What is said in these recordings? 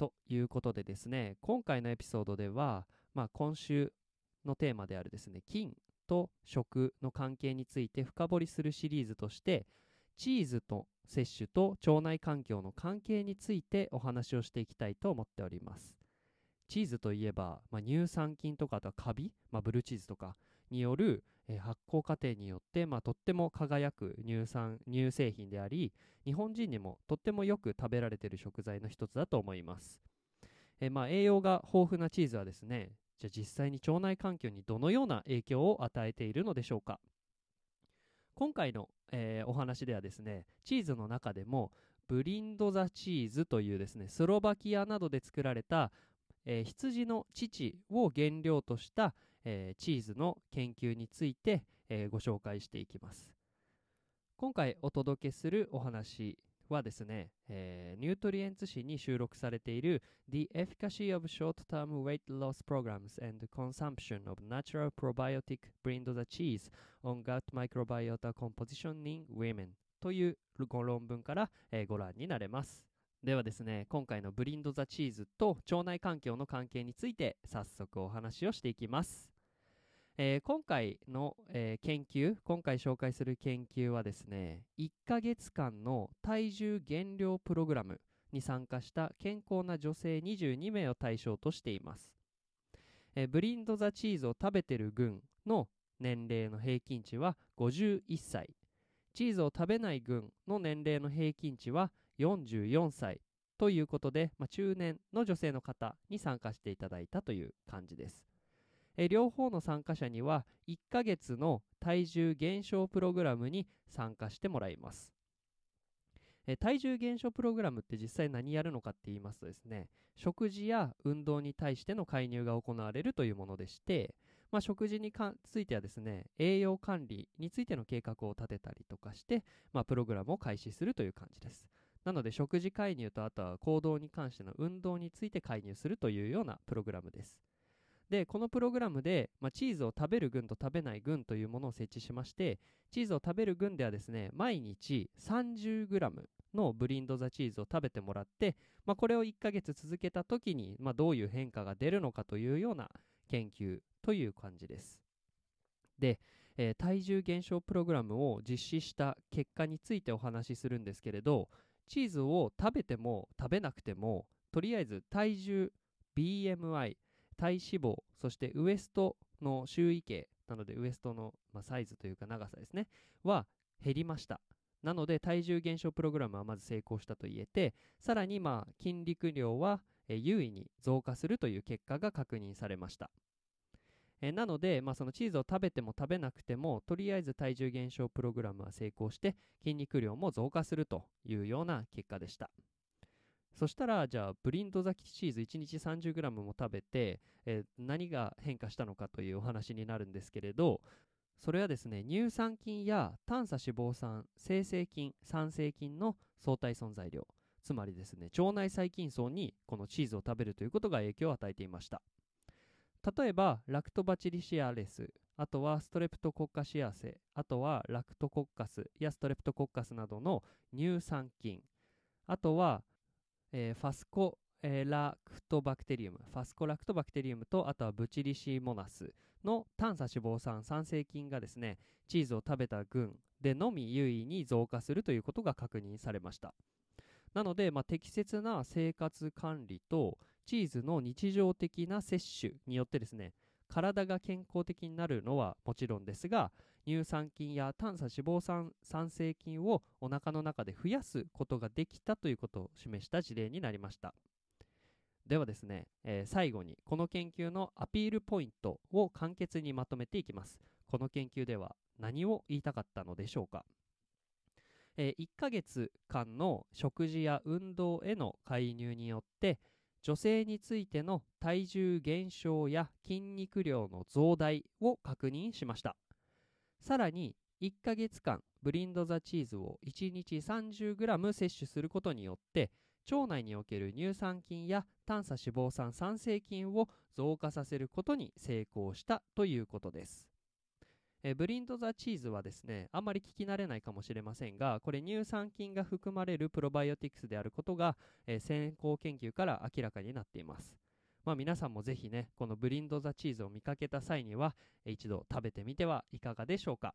ということでですね今回のエピソードでは、まあ、今週のテーマであるですね菌と食の関係について深掘りするシリーズとしてチーズと摂取と腸内環境の関係についてお話をしていきたいと思っております。チーズといえば、まあ、乳酸菌とかあとはカビ、まあ、ブルーチーズとかによる、えー、発酵過程によって、まあ、とっても輝く乳酸乳製品であり日本人にもとってもよく食べられている食材の一つだと思います、え、まあ、栄養が豊富なチーズはですねじゃあ実際に腸内環境にどのような影響を与えているのでしょうか。今回の、えー、お話ではですねチーズの中でもブリンドザチーズというですねスロバキアなどで作られた、えー、羊の乳を原料とした、えー、チーズの研究について、えご紹介していきます今回お届けするお話はですね、えー、ニュートリエンツ誌に収録されている The Efficacy of Short-Term Weight Loss Programs and Consumption of Natural Probiotic Brindoza Cheese on Gut Microbiota Composition in Women というご論文から、えー、ご覧になれます。ではですね、今回のブリンドザチーズと腸内環境の関係について早速お話をしていきます。えー、今回の、えー、研究今回紹介する研究はですね1ヶ月間の体重減量プログラムに参加した健康な女性22名を対象としています、えー、ブリンド・ザ・チーズを食べてる群の年齢の平均値は51歳チーズを食べない群の年齢の平均値は44歳ということで、まあ、中年の女性の方に参加していただいたという感じです。え両方の参加者には1ヶ月の体重減少プログラムに参加してもらいます。え体重減少プログラムって実際何やるのかって言いますとですね食事や運動に対しての介入が行われるというものでして、まあ、食事についてはですね栄養管理についての計画を立てたりとかして、まあ、プログラムを開始するという感じです。なので食事介入とあとは行動に関しての運動について介入するというようなプログラムです。でこのプログラムで、まあ、チーズを食べる群と食べない群というものを設置しましてチーズを食べる群ではですね毎日 30g のブリンドザチーズを食べてもらって、まあ、これを1ヶ月続けた時に、まあ、どういう変化が出るのかというような研究という感じです。で、えー、体重減少プログラムを実施した結果についてお話しするんですけれどチーズを食べても食べなくてもとりあえず体重 BMI 体脂肪そしてウエストの周囲径なのでウエストの、まあ、サイズというか長さですねは減りました。なので体重減少プログラムはまず成功したと言えてさらにまあ筋肉量は優位に増加するという結果が確認されました。えなので、まあ、そのチーズを食べても食べなくてもとりあえず体重減少プログラムは成功して筋肉量も増加するというような結果でしたそしたら、じゃあ、ブリンドザキチーズ1日 30g も食べて、えー、何が変化したのかというお話になるんですけれど、それはですね、乳酸菌や短鎖脂肪酸、生成菌、酸性菌の相対存在量、つまりですね、腸内細菌層にこのチーズを食べるということが影響を与えていました。例えば、ラクトバチリシアレス、あとはストレプトコッカシアセ、あとはラクトコッカスやストレプトコッカスなどの乳酸菌、あとはえー、ファスコ、ラクトバクテリウム、ファスコラクトバクテリウムと、あとはブチリシモナスの短鎖脂肪酸、酸性菌がですね、チーズを食べた群でのみ優位に増加するということが確認されました。なので、まあ、適切な生活管理とチーズの日常的な摂取によってですね、体が健康的になるのはもちろんですが、乳酸菌や短鎖脂肪酸酸性菌をお腹の中で増やすことができたということを示した事例になりました。ではですね、えー、最後にこの研究のアピールポイントを簡潔にまとめていきます。この研究では何を言いたかったのでしょうか。えー1ヶ月間の食事や運動への介入によって女性についての体重減少や筋肉量の増大を確認しました。さらに1ヶ月間ブリンド・ザ・チーズを1日 30g 摂取することによって腸内における乳酸菌や短鎖脂肪酸産生菌を増加させることに成功したということです。えーブリンド・ザ・チーズはですねあまり聞き慣れないかもしれませんがこれ乳酸菌が含まれるプロバイオティクスであることが、えー先行研究から明らかになっています。まあ、皆さんもぜひねこのブリンド・ザ・チーズを見かけた際には一度食べてみてはいかがでしょうか。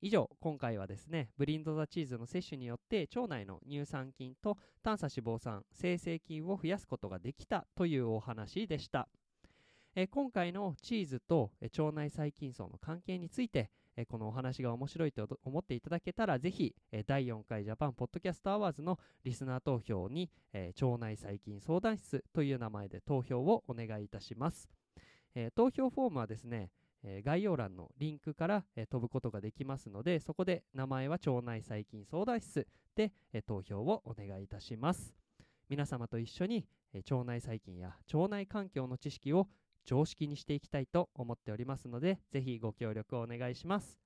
以上今回はですねブリンド・ザ・チーズの摂取によって腸内の乳酸菌と短鎖脂肪酸生成菌を増やすことができたというお話でした。え今回のチーズとえ腸内細菌叢の関係についてえこのお話が面白いと思っていただけたらぜひえ第4回 Japan Podcast Awards のリスナー投票に、え腸内細菌相談室という名前で投票をお願いいたします、え投票フォームはですね概要欄のリンクから、飛ぶことができますのでそこで名前は腸内細菌相談室で、投票をお願いいたします。皆様と一緒に、腸内細菌や腸内環境の知識を常識にしていきたいと思っておりますのでぜひご協力をお願いします。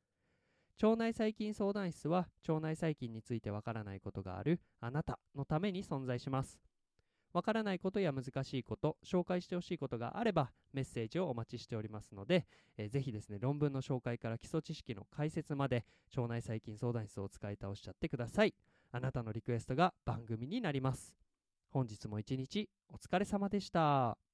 腸内細菌相談室は腸内細菌についてわからないことがあるあなたのために存在します。わからないことや難しいこと紹介してほしいことがあればメッセージをお待ちしておりますので、えーぜひですね論文の紹介から基礎知識の解説まで腸内細菌相談室を使い倒しちゃってください。あなたのリクエストが番組になります。本日も一日お疲れ様でした。